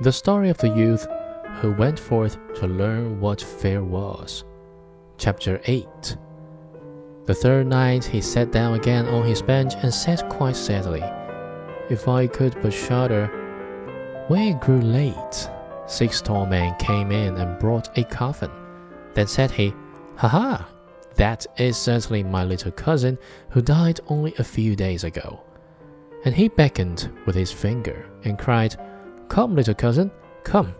The story of the youth who went forth to learn what fear was. Chapter 8 The third night he sat down again on his bench and said quite sadly, If I could but shudder. When it grew late, six tall men came in and brought a coffin. Then said he, Ha ha! That is certainly my little cousin who died only a few days ago. And he beckoned with his finger and cried, Come, little cousin, come.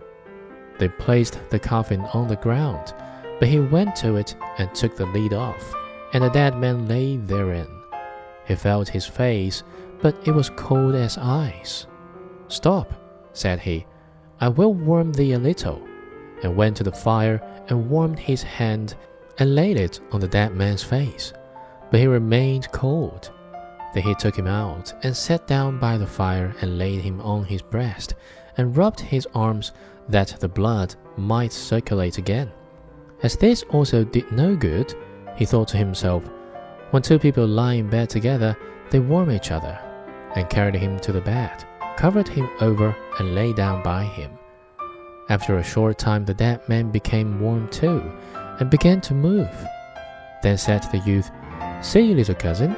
They placed the coffin on the ground, but he went to it and took the lid off, and the dead man lay therein. He felt his face, but it was cold as ice. Stop, said he, I will warm thee a little, and went to the fire and warmed his hand and laid it on the dead man's face, but he remained cold. Then he took him out and sat down by the fire and laid him on his breast and rubbed his arms that the blood might circulate again. As this also did no good, he thought to himself, when two people lie in bed together, they warm each other, and carried him to the bed, covered him over, and lay down by him. After a short time, the dead man became warm too, and began to move. Then said the youth, See, little cousin,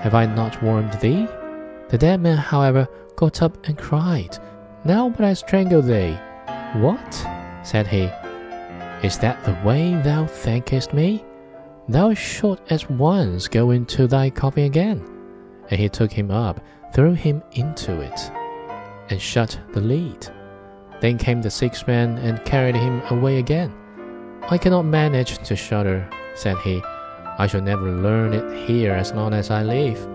have I not warmed thee? The dead man, however, got up and cried, Now will I strangle thee. What? said he. Is that the way thou thankest me? Thou shalt at once go into thy coffin again. And he took him up, threw him into it, and shut the lid. Then came the six men and carried him away again. I cannot manage to shudder, said he. I shall never learn it here as long as I live.